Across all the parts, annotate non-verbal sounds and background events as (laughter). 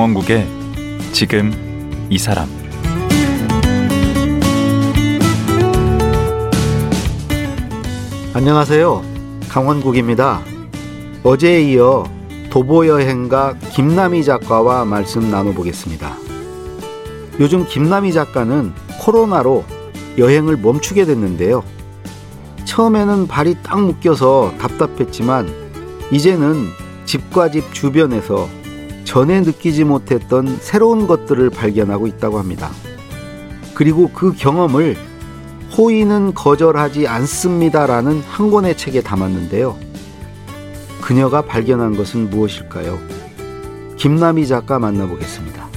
강원국의 지금 이 사람 안녕하세요. 강원국입니다. 어제에 이어 도보 여행가 김남희 작가와 말씀 나눠보겠습니다. 요즘 김남희 작가는 코로나로 여행을 멈추게 됐는데요. 처음에는 발이 딱 묶여서 답답했지만 이제는 집과 집 주변에서 전에 느끼지 못했던 새로운 것들을 발견하고 있다고 합니다. 그리고 그 경험을 호의는 거절하지 않습니다라는 한 권의 책에 담았는데요. 그녀가 발견한 것은 무엇일까요? 김남희 작가 만나보겠습니다.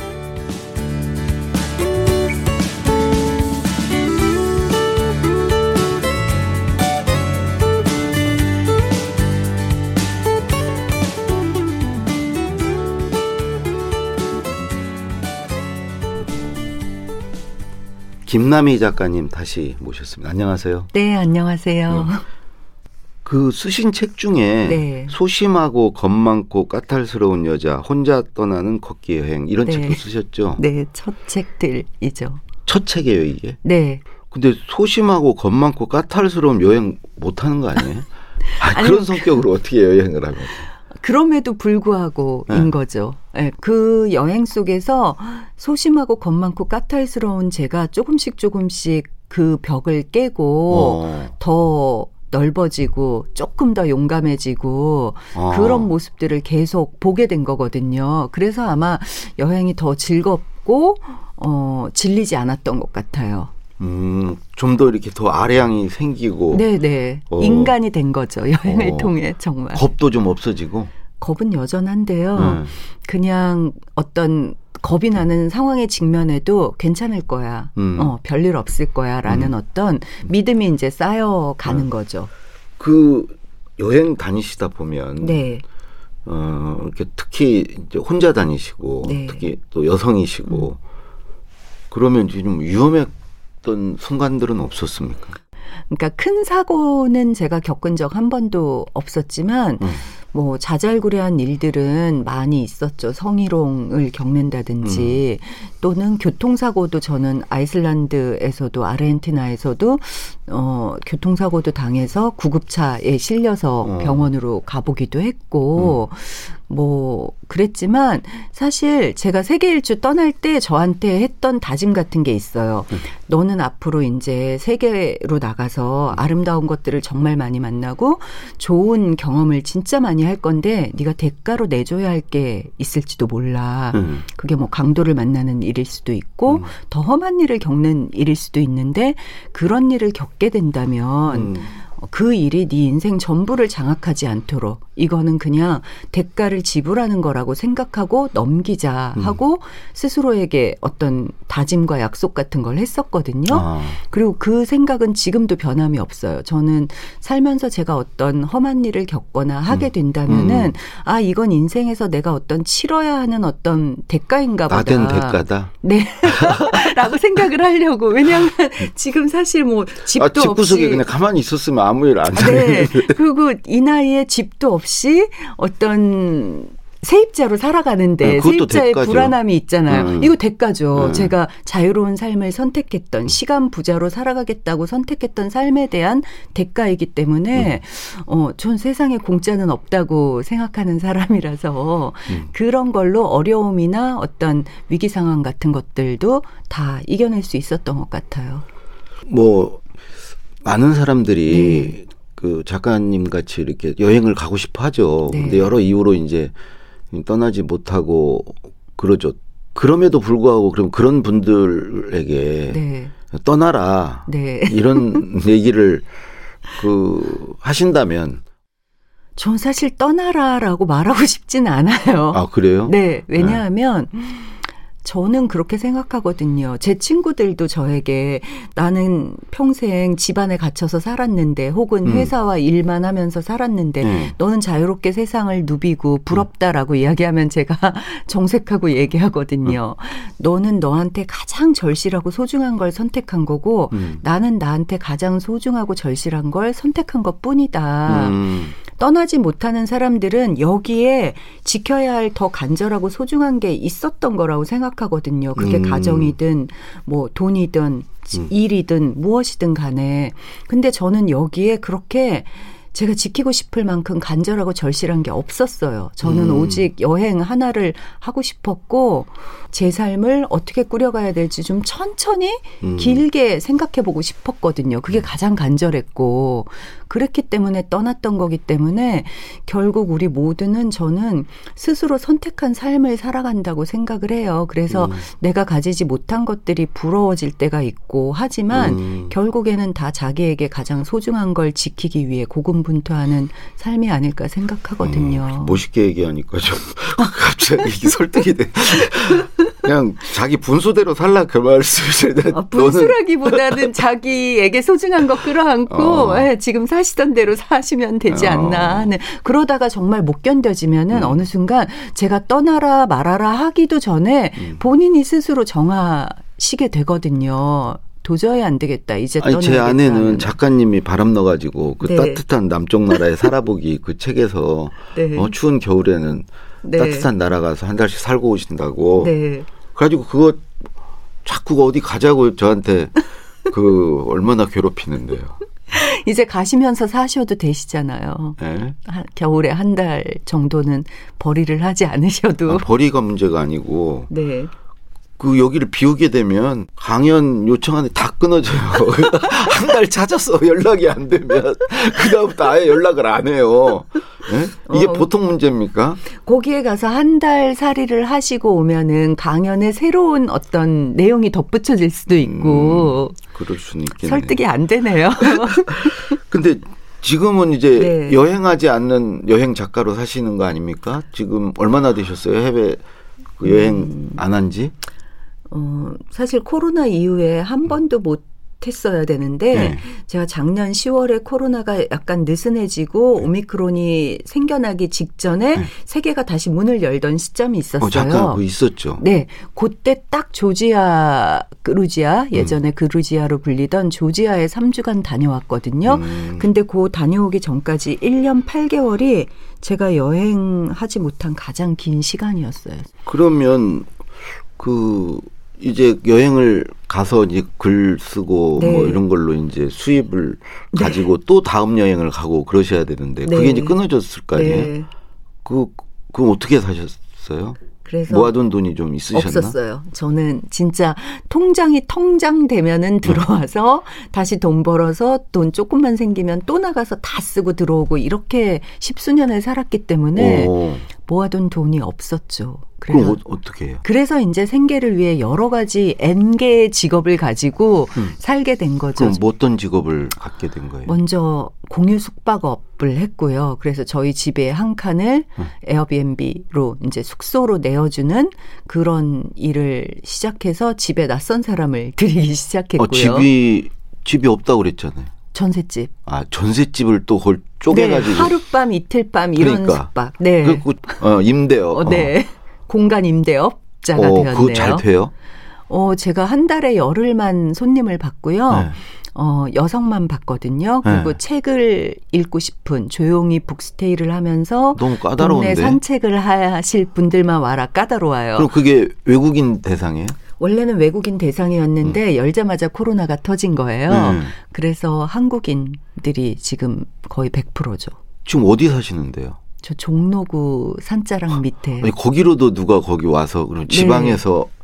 김남희 작가님 다시 모셨습니다. 안녕하세요. 네, 안녕하세요. 네. 그 쓰신 책 중에 네. 소심하고 겁 많고 까탈스러운 여자 혼자 떠나는 걷기 여행 이런 네. 책도 쓰셨죠? 네, 첫 책들이죠. 첫 책이에요 이게? 네. 근데 소심하고 겁 많고 까탈스러운 여행 못 하는 거 아니에요? (laughs) 아, 그런 아니, 성격으로 어떻게 여행을 하고? 그럼에도 불구하고인 네. 거죠. 네, 그 여행 속에서 소심하고 겁 많고 까탈스러운 제가 조금씩 조금씩 그 벽을 깨고 어. 더 넓어지고 조금 더 용감해지고 어. 그런 모습들을 계속 보게 된 거거든요. 그래서 아마 여행이 더 즐겁고 어 질리지 않았던 것 같아요. 음, 좀 더 이렇게 더 아량이 생기고. 네네. 네. 어. 인간이 된 거죠. 여행을 어. 통해 정말. 겁도 좀 없어지고. 겁은 여전한데요. 음. 그냥 어떤 겁이 나는 상황에 직면해도 괜찮을 거야. 음. 어, 별일 없을 거야. 라는 음. 어떤 믿음이 이제 쌓여가는 음. 거죠. 그 여행 다니시다 보면. 네. 어, 이렇게 특히 이제 혼자 다니시고. 네. 특히 또 여성이시고. 음. 그러면 좀 위험 했던 순간들은 없었습니까? 그러니까 큰 사고는 제가 겪은 적 한 번도 없었지만, 음. 뭐 자잘구레한 일들은 많이 있었죠. 성희롱을 겪는다든지 음. 또는 교통사고도 저는 아이슬란드에서도 아르헨티나에서도 어 교통사고도 당해서 구급차에 실려서 어. 병원으로 가보기도 했고 음. 뭐 그랬지만 사실 제가 세계 일주 떠날 때 저한테 했던 다짐 같은 게 있어요. 음. 너는 앞으로 이제 세계로 나가서 아름다운 것들을 정말 많이 만나고 좋은 경험을 진짜 많이 할 건데 네가 대가로 내줘야 할 게 있을지도 몰라. 음. 그게 뭐 강도를 만나는 일일 수도 있고 음. 더 험한 일을 겪는 일일 수도 있는데 그런 일을 겪게 된다면 음. 그 일이 네 인생 전부를 장악하지 않도록 이거는 그냥 대가를 지불하는 거라고 생각하고 넘기자 음. 하고 스스로에게 어떤 다짐과 약속 같은 걸 했었거든요. 아. 그리고 그 생각은 지금도 변함이 없어요. 저는 살면서 제가 어떤 험한 일을 겪거나 하게 음. 된다면은 음. 아 이건 인생에서 내가 어떤 치러야 하는 어떤 대가인가 보다. 나된 대가다. 네. (laughs) 라고 생각을 하려고 왜냐하면 지금 사실 뭐 집도 아, 집구석에 그냥 가만히 있었으면 아무 일안 해. 네. 그리고 이 나이에 집도 없이 어떤 세입자로 살아가는데 네, 세입자의 대가죠. 불안함이 있잖아요. 음. 이거 대가죠. 음. 제가 자유로운 삶을 선택했던 시간 부자로 살아가겠다고 선택했던 삶에 대한 대가이기 때문에 음. 어, 전 세상에 공짜는 없다고 생각하는 사람이라서 음. 그런 걸로 어려움이나 어떤 위기 상황 같은 것들도 다 이겨낼 수 있었던 것 같아요. 뭐 많은 사람들이 네. 그 작가님 같이 이렇게 여행을 가고 싶어 하죠. 네. 근데 여러 이유로 이제 떠나지 못하고 그러죠. 그럼에도 불구하고 그럼 그런 분들에게 네. 떠나라 네. 이런 (laughs) 얘기를 그 하신다면 전 사실 떠나라라고 말하고 (laughs) 싶진 않아요. 아 그래요? 네, 왜냐하면. 네. 저는 그렇게 생각하거든요. 제 친구들도 저에게 나는 평생 집안에 갇혀서 살았는데 혹은 음. 회사와 일만 하면서 살았는데 음. 너는 자유롭게 세상을 누비고 부럽다라고 음. 이야기하면 제가 (laughs) 정색하고 얘기하거든요. 음. 너는 너한테 가장 절실하고 소중한 걸 선택한 거고 음. 나는 나한테 가장 소중하고 절실한 걸 선택한 것 뿐이다. 음. 떠나지 못하는 사람들은 여기에 지켜야 할 더 간절하고 소중한 게 있었던 거라고 생각하거든요. 그게 음. 가정이든 뭐 돈이든 음. 일이든 무엇이든 간에. 근데 저는 여기에 그렇게 제가 지키고 싶을 만큼 간절하고 절실한 게 없었어요. 저는 음. 오직 여행 하나를 하고 싶었고 제 삶을 어떻게 꾸려가야 될지 좀 천천히 음. 길게 생각해 보고 싶었거든요. 그게 음. 가장 간절했고 그랬기 때문에 떠났던 거기 때문에 결국 우리 모두는 저는 스스로 선택한 삶을 살아간다고 생각을 해요. 그래서 음. 내가 가지지 못한 것들이 부러워질 때가 있고 하지만 음. 결국에는 다 자기에게 가장 소중한 걸 지키기 위해 고군분투하는 삶이 아닐까 생각하거든요. 음, 멋있게 얘기하니까 좀 (laughs) 갑자기 설득이 돼. 그냥 자기 분수대로 살라 그 말씀이세요. 아, 분수라기보다는 자기에게 소중한 거 끌어안고 어. 네, 지금 사시던 대로 사시면 되지 않나 어. 하는 그러다가 정말 못 견뎌지면은 음. 어느 순간 제가 떠나라 말아라 하기도 전에 음. 본인이 스스로 정하시게 되거든요. 도저히 안 되겠다. 이제 아니 제 아내는 작가님이 바람 넣어가지고 그 네. 따뜻한 남쪽 나라에 살아보기 그 책에서 네. 어, 추운 겨울에는 네. 따뜻한 나라 가서 한 달씩 살고 오신다고. 네. 그래가지고 그거 자꾸 어디 가자고 저한테 그 (laughs) 얼마나 괴롭히는데요. 이제 가시면서 사셔도 되시잖아요. 네? 겨울에 한 달 정도는 벌이를 하지 않으셔도. 아, 벌이가 문제가 아니고. 네. 그 여기를 비우게 되면 강연 요청하는 다 끊어져요. (laughs) 한 달 찾았어 연락이 안 되면 (laughs) 그 다음부터 아예 연락을 안 해요. 네? 이게 어, 보통 문제입니까? 거기에 가서 한 달 살이를 하시고 오면은 강연에 새로운 어떤 내용이 덧붙여질 수도 있고. 음, 그럴 수는 있겠네. 설득이 안 되네요. (laughs) 근데 지금은 이제 네. 여행하지 않는 여행 작가로 사시는 거 아닙니까? 지금 얼마나 되셨어요? 해외 그 여행 음. 안한 지? 어, 사실 코로나 이후에 한 번도 못 했어야 되는데 네. 제가 작년 10월에 코로나가 약간 느슨해지고 네. 오미크론이 생겨나기 직전에 네. 세계가 다시 문을 열던 시점이 있었어요. 어, 잠깐 그 있었죠. 네, 그때 딱 조지아 그루지아 예전에 음. 그루지아로 불리던 조지아에 3주간 다녀왔거든요. 음. 근데 그 다녀오기 전까지 1년 8개월이 제가 여행하지 못한 가장 긴 시간이었어요. 그러면 그 이제 여행을 가서 이제 글 쓰고 뭐 네. 뭐 이런 걸로 이제 수입을 네. 가지고 또 다음 여행을 가고 그러셔야 되는데 그게 네. 이제 끊어졌을 거 아니에요? 네. 그, 그럼 어떻게 사셨어요? 그래서 모아둔 돈이 좀 있으셨나? 없었어요. 저는 진짜 통장이 통장 되면은 들어와서 음. 다시 돈 벌어서 돈 조금만 생기면 또 나가서 다 쓰고 들어오고 이렇게 십수년을 살았기 때문에 오. 모아둔 돈이 없었죠. 그래서 어, 떻게 해요? 그래서 이제 생계를 위해 여러 가지 N 개의 직업을 가지고 음. 살게 된 거죠. 그럼 뭐 어떤 직업을 갖게 된 거예요? 먼저 공유 숙박업을 했고요. 그래서 저희 집에 한 칸을 음. 에어비앤비로 이제 숙소로 내어주는 그런 일을 시작해서 집에 낯선 사람을 (laughs) 들이기 시작했고요. 어, 집이 집이 없다고 그랬잖아요. 전셋집. 아 전셋집을 또 그걸 쪼개가지고 네, 하룻밤 이틀밤 이런 그러니까. 숙박. 네. 그, 그 어, 임대업. 어, 네. 어. (laughs) 공간 임대업자가 어, 되었네요. 그잘 돼요? 어, 제가 한 달에 열흘만 손님을 받고요. 네. 어, 여성만 받거든요. 그리고 네. 책을 읽고 싶은 조용히 북스테이를 하면서 너무 까다로운데. 산책을 하실 분들만 와라 까다로워요. 그럼 그게 외국인 대상이에요? 원래는 외국인 대상이었는데 음. 열자마자 코로나가 터진 거예요. 음. 그래서 한국인들이 지금 거의 100%죠. 지금 어디 사시는데요? 저 종로구 산자랑 밑에. 아니, 거기로도 누가 거기 와서 그럼 네. 지방에서 네.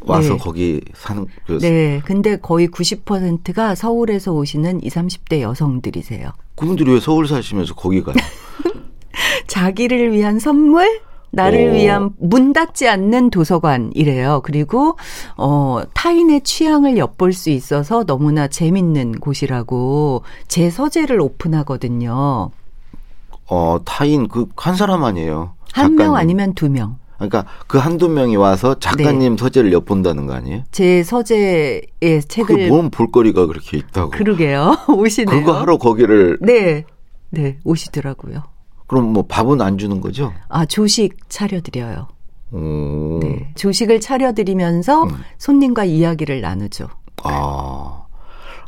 와서 네. 거기 사는 그 네. 근데 거의 90%가 서울에서 오시는 20, 30대 여성들이세요. 그분들이 왜 서울 사시면서 거기 가요? (laughs) 자기를 위한 선물? 나를 오. 위한 문 닫지 않는 도서관이래요. 그리고 어 타인의 취향을 엿볼 수 있어서 너무나 재밌는 곳이라고 제 서재를 오픈하거든요. 어, 타인 그 한 사람 아니에요. 한 명 아니면 두 명. 그러니까 그 한두 명이 와서 작가님 네. 서재를 엿본다는 거 아니에요? 제 서재의 책을 뭔 볼거리가 그렇게 있다고. 그러게요. (laughs) 오시네요. 그거 하러 거기를 네. 네, 오시더라고요. 그럼 뭐 밥은 안 주는 거죠? 아, 조식 차려 드려요. 네. 조식을 차려 드리면서 음. 손님과 이야기를 나누죠. 아.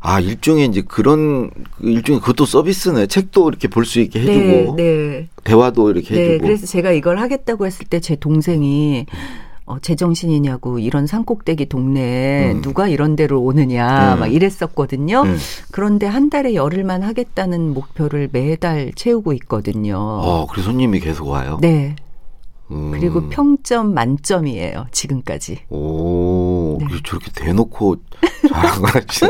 아 일종의 이제 그런 그 일종의 그것도 서비스네. 책도 이렇게 볼 수 있게 해주고 네, 네. 대화도 이렇게 네, 해주고. 그래서 제가 이걸 하겠다고 했을 때 제 동생이 어, 제정신이냐고 이런 산꼭대기 동네에 음. 누가 이런 데로 오느냐 음. 막 이랬었거든요. 음. 그런데 한 달에 열흘만 하겠다는 목표를 매달 채우고 있거든요. 어, 그래 손님이 계속 와요. 네. 음. 그리고 평점 만점이에요. 지금까지. 오, 네. 저렇게 대놓고 (laughs) 같지.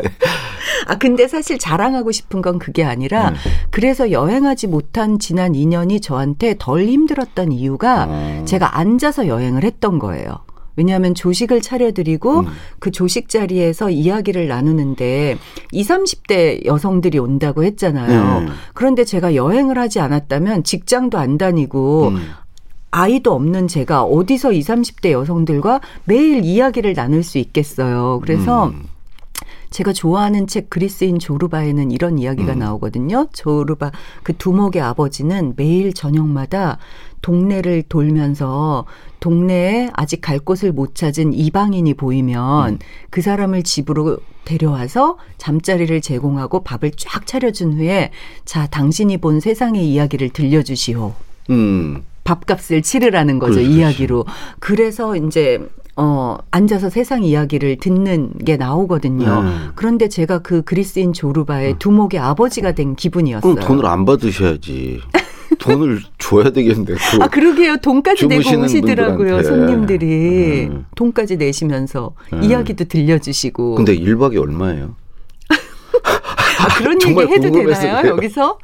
아 근데 사실 자랑하고 싶은 건 그게 아니라 음. 그래서 여행하지 못한 지난 2년이 저한테 덜 힘들었던 이유가 어. 제가 앉아서 여행을 했던 거예요. 왜냐하면 조식을 차려드리고 음. 그 조식 자리에서 이야기를 나누는데 20, 30대 여성들이 온다고 했잖아요. 음. 그런데 제가 여행을 하지 않았다면 직장도 안 다니고 음. 아이도 없는 제가 어디서 20, 30대 여성들과 매일 이야기를 나눌 수 있겠어요. 그래서 음. 제가 좋아하는 책 그리스인 조르바에는 이런 이야기가 음. 나오거든요. 조르바 그 두목의 아버지는 매일 저녁마다 동네를 돌면서 동네에 아직 갈 곳을 못 찾은 이방인이 보이면 음. 그 사람을 집으로 데려와서 잠자리를 제공하고 밥을 쫙 차려준 후에 자 당신이 본 세상의 이야기를 들려주시오. 음. 밥값을 치르라는 거죠 그렇지, 이야기로. 그래서 이제 어 앉아서 세상 이야기를 듣는 게 나오거든요. 음. 그런데 제가 그 그리스인 조르바의 두목의 아버지가 된 기분이었어요. 그럼 돈을 안 받으셔야지. 돈을 줘야 되겠는데. 그아 그러게요. 돈까지 내고 오시더라고요. 분들한테. 손님들이 음. 돈까지 내시면서 음. 이야기도 들려주시고. 근데 1박이 얼마예요? 아, 그런 (laughs) 얘기 해도 되나요? 그래요. 여기서?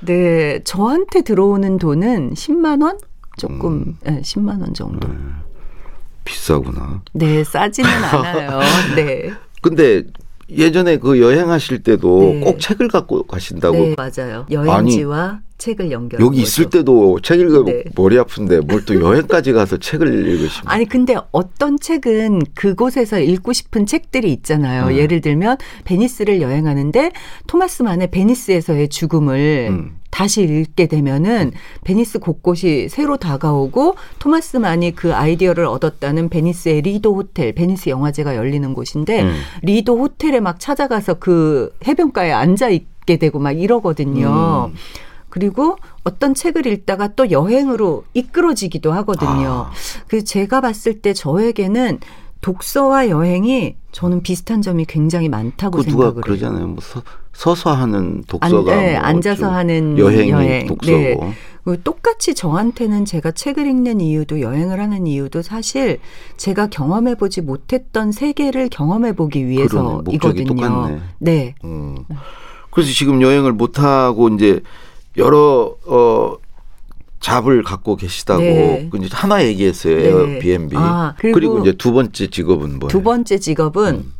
네, 저한테 들어오는 돈은 10만 원 조금 음. 네, 10만 원 정도. 비싸구나. 네, 싸지는 (laughs) 않아요. 네. 근데 예전에 그 여행하실 때도 네. 꼭 책을 갖고 가신다고 네, 맞아요. 여행지와 책을 연결. 여기 있을 때도 책 읽으면 네. 머리 아픈데 뭘 또 여행까지 가서 (laughs) 책을 읽으시면 아니 근데 어떤 책은 그곳에서 읽고 싶은 책들이 있잖아요. 음. 예를 들면 베니스를 여행하는데 토마스 만의 베니스에서의 죽음을 음. 다시 읽게 되면은 베니스 곳곳이 새로 다가오고 토마스 만이 그 아이디어를 얻었다는 베니스의 리도 호텔, 베니스 영화제가 열리는 곳인데 음. 리도 호텔에 막 찾아가서 그 해변가에 앉아 있게 되고 막 이러거든요. 음. 그리고 어떤 책을 읽다가 또 여행으로 이끌어지기도 하거든요. 아. 그 제가 봤을 때 저에게는 독서와 여행이 저는 비슷한 점이 굉장히 많다고 그 누가 생각을 해요. 그러잖아요. 뭐 서, 서서 하는 독서가 네, 뭐 앉아서 좀 하는 여행이 여행. 독서고 네. 그리고 똑같이 저한테는 제가 책을 읽는 이유도 여행을 하는 이유도 사실 제가 경험해 보지 못했던 세계를 경험해 보기 위해서이거든요. 네. 음. 그래서 지금 여행을 못 하고 이제 여러 어 잡을 갖고 계시다고 네. 그 이제 하나 얘기했어요. 네. 에어비앤비. 아, 그리고, 그리고 이제 두 번째 직업은 뭐예요? 두 번째 직업은 음.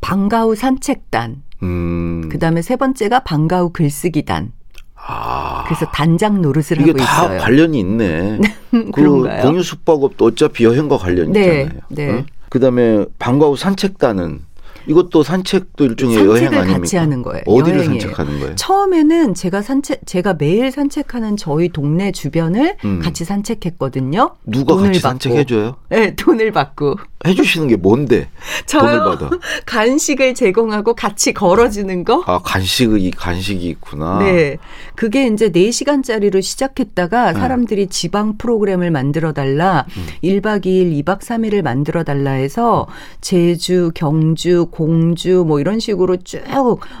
방과후 산책단. 음. 그다음에 세 번째가 방과후 글쓰기단. 아. 그래서 단장 노릇을 이게 하고 다 있어요. 관련이 있네. (laughs) 그? 공유 숙박업도 어차피 여행과 관련이 네, 있잖아요. 네. 어? 그다음에 방과후 산책단은 이것도 산책도 일종의 여행 산책을 아닙니까? 같이 하는 거예요. 어디를 여행이에요. 산책하는 거예요? 처음에는 제가 산책 제가 매일 산책하는 저희 동네 주변을 음. 같이 산책했거든요. 누가 돈을 같이 받고. 산책해줘요? 네, 돈을 받고 해주시는 게 뭔데? 돈을 받아. (laughs) 간식을 제공하고 같이 걸어주는 거. 아 간식이 간식이 있구나. 네. 그게 이제 4 시간짜리로 시작했다가 네. 사람들이 지방 프로그램을 만들어 달라. 음. 1박 2일, 2박 3일을 만들어 달라 해서 제주, 경주, 공주 뭐 이런 식으로 쭉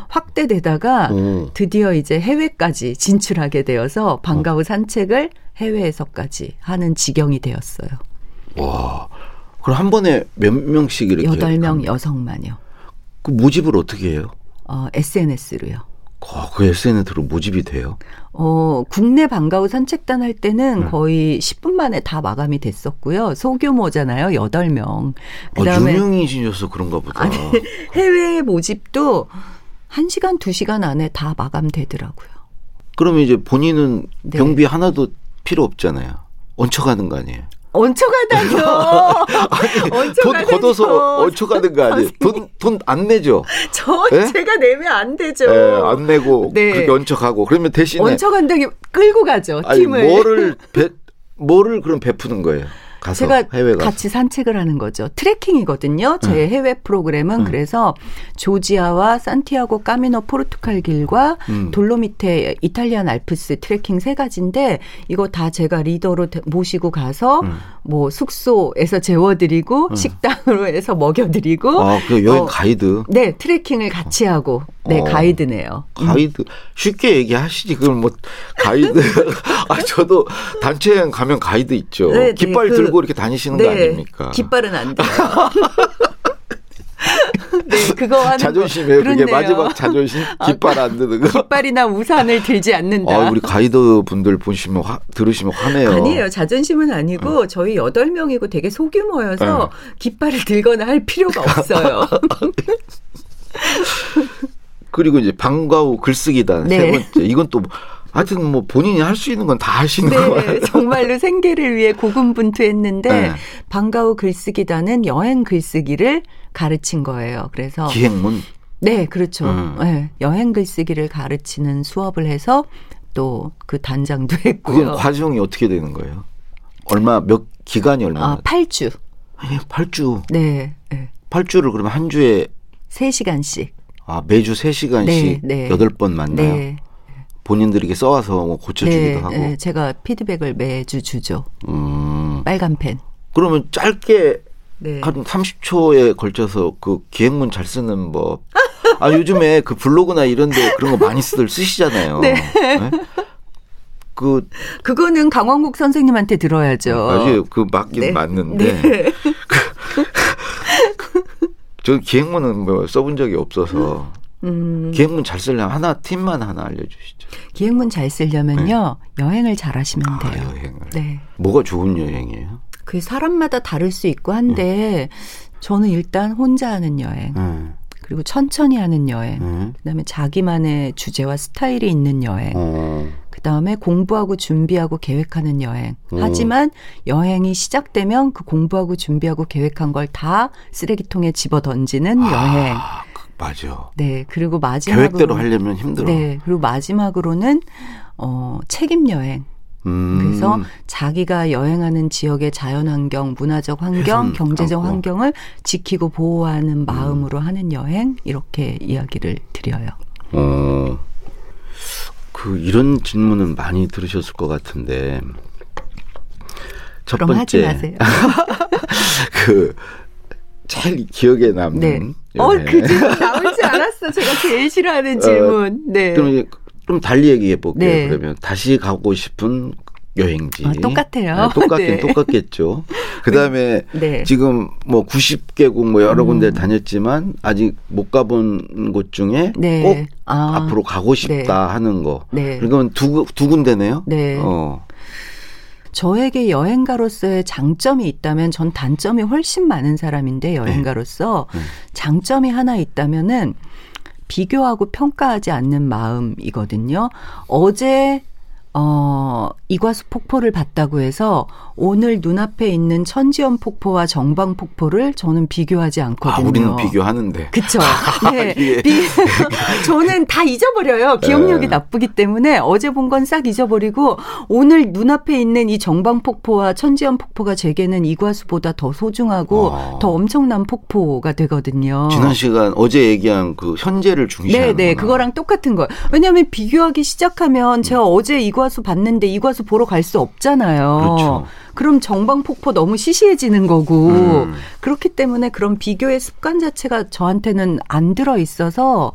확대되다가 오. 드디어 이제 해외까지 진출하게 되어서 방과 후 산책을 해외에서까지 하는 지경이 되었어요. 와. 그럼 한 번에 몇 명씩 이렇게? 여덟 명? 여성만요. 그 모집을 어떻게 해요? 어, SNS로요. 어, 그 SNS로 모집이 돼요? 어, 국내 방과후 산책단 할 때는 네. 거의 10분 만에 다 마감이 됐었고요. 소규모잖아요. 8명. 아, 그다음에 유명이시셔서 그런가 보다. 아니, (laughs) 해외 모집도 1시간, 2시간 안에 다 마감되더라고요. 그러면 이제 본인은 네. 경비 하나도 필요 없잖아요. 얹혀가는 거 아니에요? 얹혀가다뇨. (laughs) 돈 걷어서 얹혀가는 거 아니에요? 돈돈 안 내죠? 저 (laughs) 예? 제가 내면 안 되죠. 예, 안 내고 네. 그렇게 얹혀가고 그러면 대신에 얹혀간다기 끌고 가죠. 아니 팀을. 뭐를 (laughs) 배 뭐를 그럼 베푸는 거예요? 가서 제가 해외 가서. 같이 산책을 하는 거죠. 트레킹이거든요. 제 음. 해외 프로그램은 음. 그래서 조지아와 산티아고 까미노 포르투갈 길과 음. 돌로미테 이탈리안 알프스 트레킹 세 가지인데 이거 다 제가 리더로 데- 모시고 가서 음. 뭐 숙소에서 재워드리고 식당으로 해서 먹여드리고 아, 그 여행 어, 가이드. 네 트레킹을 같이 하고 네 어. 가이드네요. 가이드 쉽게 얘기하시지 그걸 뭐 가이드 (laughs) 아 저도 단체 여행 가면 가이드 있죠 네, 네, 깃발 그- 들고 이렇게 다니시는 거 아닙니까 깃발은 안 돼요. (laughs) 네, 그거 하는 자존심에 거. 그게. 마지막 자존심 깃발 안 드는 거 깃발이나 우산을 들지 않는다. 아, 우리 가이드 분들 보시면 화, 들으시면 화내요 아니에요. 자존심은 아니고 저희 여덟 명이고 되게 소규모여서 깃발을 들거나 할 필요가 없어요. (laughs) 그리고 이제 방과 후 글쓰기단 네. 세 번째 이건 또 뭐- 하여튼 뭐 본인이 할 수 있는 건 다 하시는 거예요 네, 정말로 생계를 위해 고군분투했는데 네. 방과후 글쓰기단은 여행 글쓰기를 가르친 거예요. 그래서 기행문 네, 그렇죠. 음. 네, 여행 글쓰기를 가르치는 수업을 해서 또 그 단장도 (laughs) 그건 했고요. 과정이 어떻게 되는 거예요 얼마 몇 기간이 얼마나 아, 8주. 예, 8주 네. 네. 8주를 그러면 한 주에 3시간씩. 아, 매주 3 시간씩 네, 네. 8번 만나요. 네. 본인들이 이렇게 써와서 뭐 고쳐주기도 네, 하고. 네, 제가 피드백을 매주 주죠. 음. 빨간 펜. 그러면 짧게 네. 한 30초에 걸쳐서 그 기획문 잘 쓰는 법. 아, 요즘에 그 블로그나 이런데 그런 거 많이 쓰들 쓰시잖아요. 네. 그, 그거는 강원국 선생님한테 들어야죠. 아주 그 맞긴 네. 맞는데. 네. 저 기획문은 뭐 써본 적이 없어서. 음, 기획문 잘 쓰려면 하나, 팀만 하나 알려주시죠. 기획문 잘 쓰려면요. 여행을 잘 하시면 아, 돼요. 여행을. 네. 뭐가 좋은 여행이에요? 그 사람마다 다를 수 있고 한데 저는 일단 혼자 하는 여행. 음. 그리고 천천히 하는 여행. 음. 그다음에 자기만의 주제와 스타일이 있는 여행. 어. 그다음에 공부하고 준비하고 계획하는 여행. 음. 하지만 여행이 시작되면 그 공부하고 준비하고 계획한 걸 다 쓰레기통에 집어 던지는 여행. 아, 그, 맞아. 네. 그리고 마지막으로 계획대로 하려면 힘들어. 네. 그리고 마지막으로는 어 책임 여행. 음. 그래서 자기가 여행하는 지역의 자연 환경, 문화적 환경, 경제적. 환경을 지키고 보호하는 마음으로 하는 여행 이렇게 이야기를 드려요. 어. 그 이런 질문은 많이 들으셨을 것 같은데 첫 그럼 하지 번째 마세요. (laughs) 그 제일 기억에 남는 네. 어. 그 질문 나올 줄 알았어. 제가 제일 싫어하는 질문. 네. 어, 그럼 좀 달리 얘기해 볼게요. 네. 그러면 다시 가고 싶은 여행지. 아, 똑같아요. 네, 똑같긴 (laughs) 네. 똑같겠죠. 그다음에 네. 지금 뭐 90개국 뭐 여러 음. 군데 다녔지만 아직 못 가본 곳 중에 네. 꼭 아, 앞으로 가고 싶다 네. 하는 거. 네. 그러면 두, 구- 두 군데네요. 네. 어. 저에게 여행가로서의 장점이 있다면 전 단점이 훨씬 많은 사람인데 여행가로서 네. 장점이 하나 있다면은 비교하고 평가하지 않는 마음이거든요. 어제 어, 이과수 폭포를 봤다고 해서 오늘 눈앞에 있는 천지연 폭포와 정방 폭포를 저는 비교하지 아, 않거든요. 우리는 비교하는데. 그쵸. (laughs) 네. 예. 비- (laughs) 저는 다 잊어버려요. 기억력이 예. 나쁘기 때문에 어제 본 건 싹 잊어버리고 오늘 눈앞에 있는 이 정방 폭포와 천지연 폭포가 제게는 이과수보다 더 소중하고 아. 더 엄청난 폭포가 되거든요. 지난 시간 어제 얘기한 그 현재를 네, 중시하는 네, 그거랑 똑같은 거예요. 왜냐하면 비교하기 시작하면 제가 어제 이과 수 봤는데 이 과수 보러 갈 수 없잖아요. 그렇죠. 그럼 정방 폭포 너무 시시해지는 거고 음. 그렇기 때문에 그런 비교의 습관 자체가 저한테는 안 들어 있어서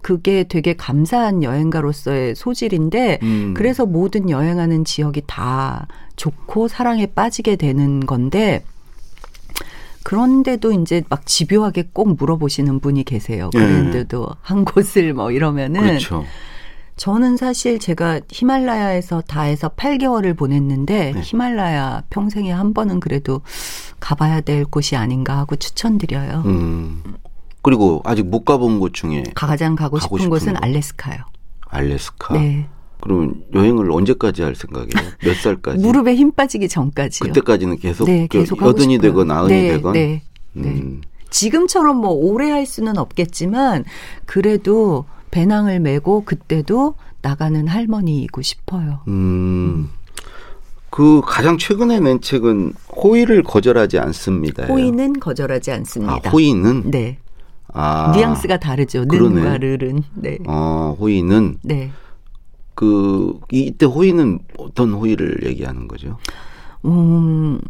그게 되게 감사한 여행가로서의 소질인데 음. 그래서 모든 여행하는 지역이 다 좋고 사랑에 빠지게 되는 건데 그런데도 이제 막 집요하게 꼭 물어보시는 분이 계세요. 네. 그런데도 한 곳을 뭐 이러면은 그렇죠. 저는 사실 제가 히말라야에서 다 해서 8개월을 보냈는데 네. 히말라야 평생에 한 번은 그래도 가봐야 될 곳이 아닌가 하고 추천드려요. 음. 그리고 아직 못 가본 곳 중에 가장 가고, 가고 싶은 싶은 곳은 곳. 알래스카요. 알래스카. 네. 그러면 여행을 언제까지 할 생각이에요? 몇 살까지? 무릎에 힘 빠지기 전까지요. 그때까지는 계속, 네, 그 계속 여든이 싶어요. 되건 아흔이 네, 되건. 네. 네. 음. 지금처럼 뭐 오래 할 수는 없겠지만 그래도 배낭을 메고 그때도 나가는 할머니이고 싶어요. 음. 그 가장 최근에 낸 책은 호의를 거절하지 않습니다. 호의는 거절하지 않습니다. 아, 호의는 네. 아, 뉘앙스가 다르죠. 는과 르는. 네. 어, 호의는 네. 그 이때 호의는 어떤 호의를 얘기하는 거죠? 음,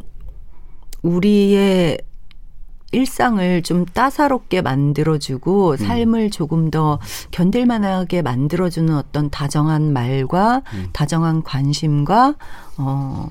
우리의 일상을 좀 따사롭게 만들어주고 음. 삶을 조금 더 견딜만하게 만들어주는 어떤 다정한 말과 음. 다정한 관심과 어,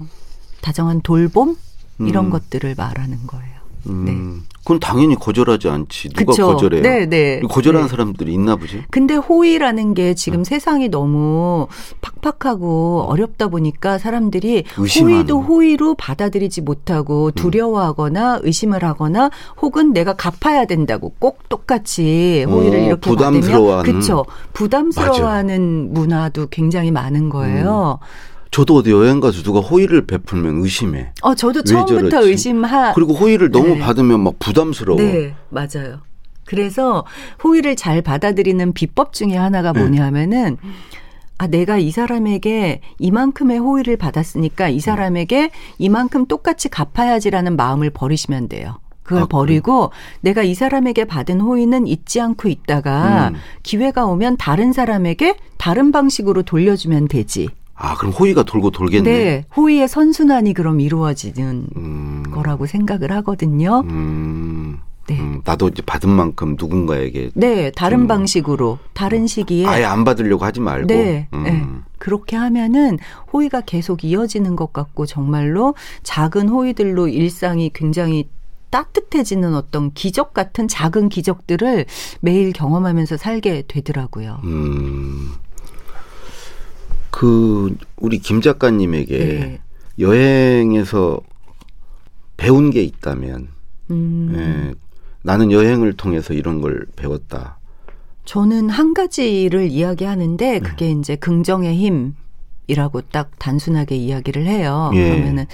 다정한 돌봄 이런 음. 것들을 말하는 거예요. 음, 그건 당연히 거절하지 않지. 누가 네. 그쵸. 거절해요? 네, 네. 거절하는 네. 사람들이 있나 보지. 근데 호의라는 게 음. 지금 세상이 너무 팍팍하고 어렵다 보니까 사람들이. 호의도 호의로 받아들이지 못하고 두려워하거나 의심을 하거나 혹은 내가 갚아야 된다고 꼭 똑같이 호의를 어, 이렇게 부담스러워하는. 받으면 그렇죠. 부담스러워하는 문화도 굉장히 많은 거예요. 저도 어디 여행 가서 누가 호의를 베풀면 의심해. 어 저도 왜 처음부터? 의심하 그리고 호의를 너무 네. 받으면 막 부담스러워. 네, 맞아요. 그래서 호의를 잘 받아들이는 비법 중에 하나가 네. 뭐냐 하면은 아, 내가 이 사람에게 이만큼의 호의를 받았으니까 이 사람에게 이만큼 똑같이 갚아야지라는 마음을 버리시면 돼요. 그걸 아, 버리고 내가 이 사람에게 받은 호의는 잊지 않고 있다가 음. 기회가 오면 다른 사람에게 다른 방식으로 돌려주면 되지. 아, 그럼 호의가 돌고 돌겠네. 네. 호의의 선순환이 그럼 이루어지는 음, 거라고 생각을 하거든요. 음, 네. 음, 나도 이제 받은 만큼 누군가에게 네, 다른 음. 방식으로 다른 시기에 아예 안 받으려고 하지 말고. 네, 음. 네. 그렇게 하면은 호의가 계속 이어지는 것 같고 정말로 작은 호의들로 일상이 굉장히 따뜻해지는 어떤 기적 같은 작은 기적들을 매일 경험하면서 살게 되더라고요. 음. 그 우리 김 작가님에게 네. 여행에서 배운 게 있다면, 음, 예, 나는 여행을 통해서 이런 걸 배웠다. 저는 한 가지를 네. 이야기하는데 그게 이제 긍정의 힘이라고 딱 단순하게 이야기를 해요. 예. 그러면은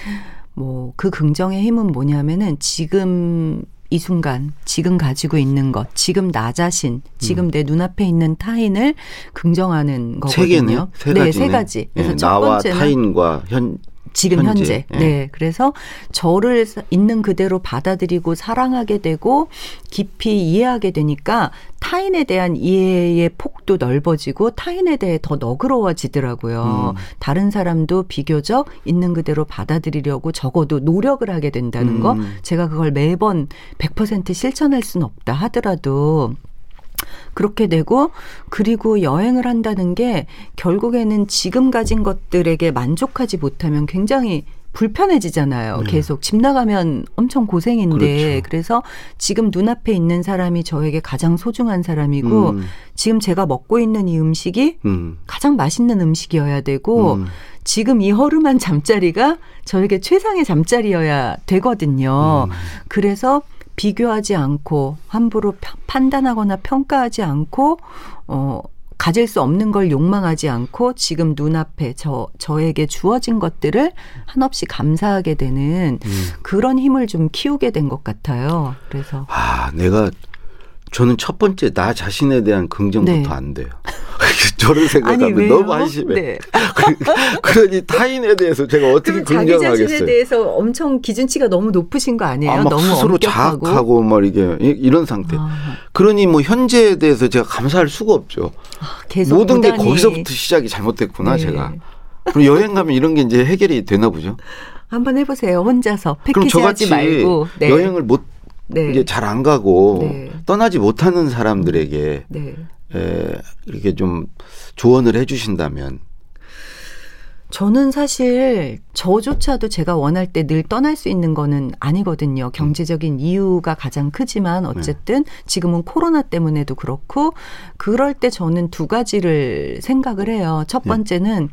뭐 그 긍정의 힘은 뭐냐면은 지금 이 순간 지금 가지고 있는 것, 지금 나 자신, 지금 내 눈앞에 있는 타인을 긍정하는 거거든요. 세 개네, 세 네, 가지네. 세 가지. 그래서 예, 첫 나와 번째는 타인과 현 지금 현재. 현재. 예. 네. 그래서 저를 있는 그대로 받아들이고 사랑하게 되고 깊이 이해하게 되니까 타인에 대한 이해의 폭도 넓어지고 타인에 대해 더 너그러워지더라고요. 음. 다른 사람도 비교적 있는 그대로 받아들이려고 적어도 노력을 하게 된다는 거. 음. 제가 그걸 매번 100% 실천할 수는 없다 하더라도 그렇게 되고 그리고 여행을 한다는 게 결국에는 지금 가진 것들에게 만족하지 못하면 굉장히 불편해지잖아요. 네. 계속 집 나가면 엄청 고생인데 그렇죠. 그래서 지금 눈앞에 있는 사람이 저에게 가장 소중한 사람이고 음, 지금 제가 먹고 있는 이 음식이 음, 가장 맛있는 음식이어야 되고 음. 지금 이 허름한 잠자리가 저에게 최상의 잠자리여야 되거든요. 음. 그래서 비교하지 않고 함부로 펴- 판단하거나 평가하지 않고 어 가질 수 없는 걸 욕망하지 않고 지금 눈앞에 저 저에게 주어진 것들을 한없이 감사하게 되는 음. 그런 힘을 좀 키우게 된 것 같아요. 그래서 아, 내가 저는 첫 번째 나 자신에 대한 긍정부터 네. 안 돼요. (laughs) 저를 생각하면? 너무 한심해. 네. (laughs) 그러니 타인에 대해서 제가 어떻게 그럼 자기 자신에 긍정하겠어요? 대해서 엄청 기준치가 너무 높으신 거 아니에요? 아마 너무 스스로 엄격하고. 자학하고 막 이게 이- 이런 상태. 아, 그러니 뭐 현재에 대해서 제가 감사할 수가 없죠. 계속 모든 게 무단히 거기서부터 시작이 잘못됐구나 네. 제가. 그럼 여행 가면 이런 게 이제 해결이 되나 보죠. 한번 해보세요. 혼자서 패키지 하지 말고 네. 여행을 못 네. 이제 잘 안 가고 네. 떠나지 못하는 사람들에게 네. 에, 이렇게 좀 조언을 해주신다면 저는 사실 저조차도 제가 원할 때 늘 떠날 수 있는 거는 아니거든요. 경제적인 이유가 가장 크지만 어쨌든 지금은 코로나 때문에도 그렇고 그럴 때 저는 두 가지를 생각을 해요. 첫 네. 번째는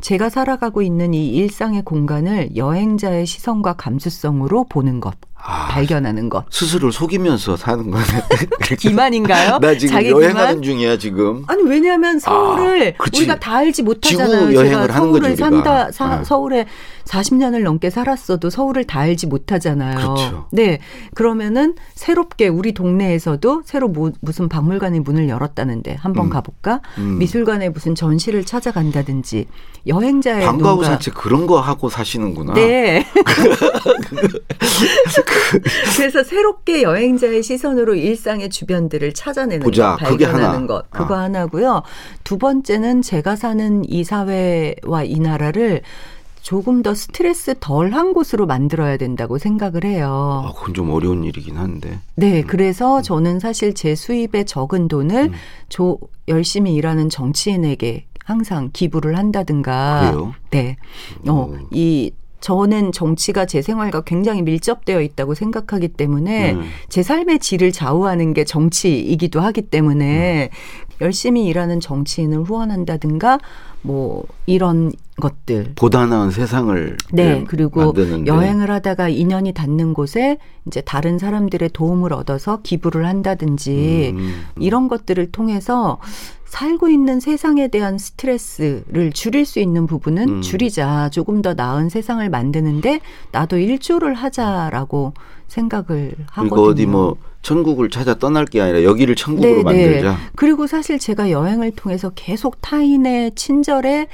제가 살아가고 있는 이 일상의 공간을 여행자의 시선과 감수성으로 보는 것. 아, 발견하는 것. 스스로를 속이면서 사는 거네. (laughs) 기만인가요? 나 지금 여행하는 기만? 중이야 지금. 아니 왜냐하면 서울을 아, 우리가 다 알지 못하잖아요. 제가 서울을 산다 사, 아. 서울에 40년을 넘게 살았어도 서울을 다 알지 못하잖아요. 그렇죠. 네. 그러면은 새롭게 우리 동네에서도 새로 뭐, 무슨 박물관의 문을 열었다는데 한번 음. 가볼까? 음. 미술관에 무슨 전시를 찾아간다든지 여행자의 방과후 산책 그런 거 하고 사시는구나. 네. (laughs) (laughs) (laughs) 그래서 새롭게 여행자의 시선으로 일상의 주변들을 찾아내는 보자. 것, 발견하는 것 그거 아. 하나고요. 두 번째는 제가 사는 이 사회와 이 나라를 조금 더 스트레스 덜 한 곳으로 만들어야 된다고 생각을 해요. 아, 그건 좀 어려운 일이긴 한데. 네, 음. 그래서 저는 사실 제 수입의 적은 돈을 음. 조, 열심히 일하는 정치인에게 항상 기부를 한다든가. 그래요? 네. 어, 이 저는 정치가 제 생활과 굉장히 밀접되어 있다고 생각하기 때문에 음. 제 삶의 질을 좌우하는 게 정치이기도 하기 때문에 음. 열심히 일하는 정치인을 후원한다든가 뭐 이런 것들 보다 나은 세상을 네 그리고 만드는데. 여행을 하다가 인연이 닿는 곳에 이제 다른 사람들의 도움을 얻어서 기부를 한다든지 음. 이런 것들을 통해서 살고 있는 세상에 대한 스트레스를 줄일 수 있는 부분은 음. 줄이자 조금 더 나은 세상을 만드는데 나도 일조를 하자라고 생각을 하거든요. 그리고 어디 뭐 천국을 찾아 떠날 게 아니라 여기를 천국으로 네, 네. 만들자. 네. 그리고 사실 제가 여행을 통해서 계속 타인의 친절에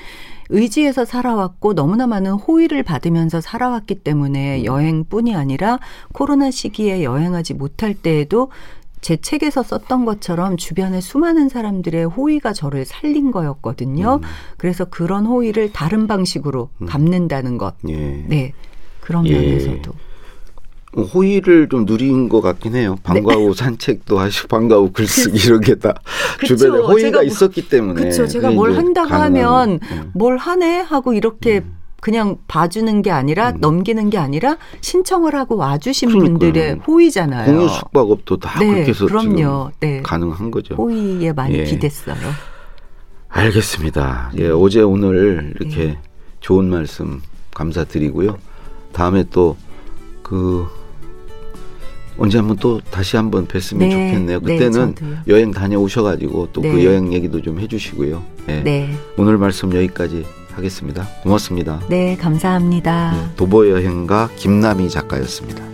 의지해서 살아왔고 너무나 많은 호의를 받으면서 살아왔기 때문에 음. 여행뿐이 아니라 코로나 시기에 여행하지 못할 때에도 제 책에서 썼던 것처럼 주변에 수많은 사람들의 호의가 저를 살린 거였거든요. 음. 그래서 그런 호의를 다른 방식으로 음. 갚는다는 것. 예. 네. 그런 예. 면에서도. 호의를 좀 누린 것 같긴 해요. 방과 후 네. 산책도 하시고 방과 후 글쓰기 이런 게 다 (laughs) 주변에 호의가 뭐, 있었기 때문에. 그렇죠. 제가 뭘 한다고 하면 네. 뭘 하네 하고 이렇게 음. 그냥 봐주는 게 아니라 음. 넘기는 게 아니라 신청을 하고 와주신 그러니까요. 분들의 호의잖아요. 공유 숙박업도 다 네, 그렇게 해서 그럼요. 네. 가능한 거죠. 호의에 많이 예. 기댔어요. 알겠습니다. 예, 어제 오늘 이렇게 네. 좋은 말씀 감사드리고요. 다음에 또그 언제 한번 또 다시 한번 뵀으면 네, 좋겠네요. 네, 그때는 네, 여행 다녀오셔가지고 또그 네. 여행 얘기도 좀 해주시고요. 네. 네. 오늘 말씀 여기까지 하겠습니다. 고맙습니다. 네, 감사합니다. 도보 여행가 김남희 작가였습니다.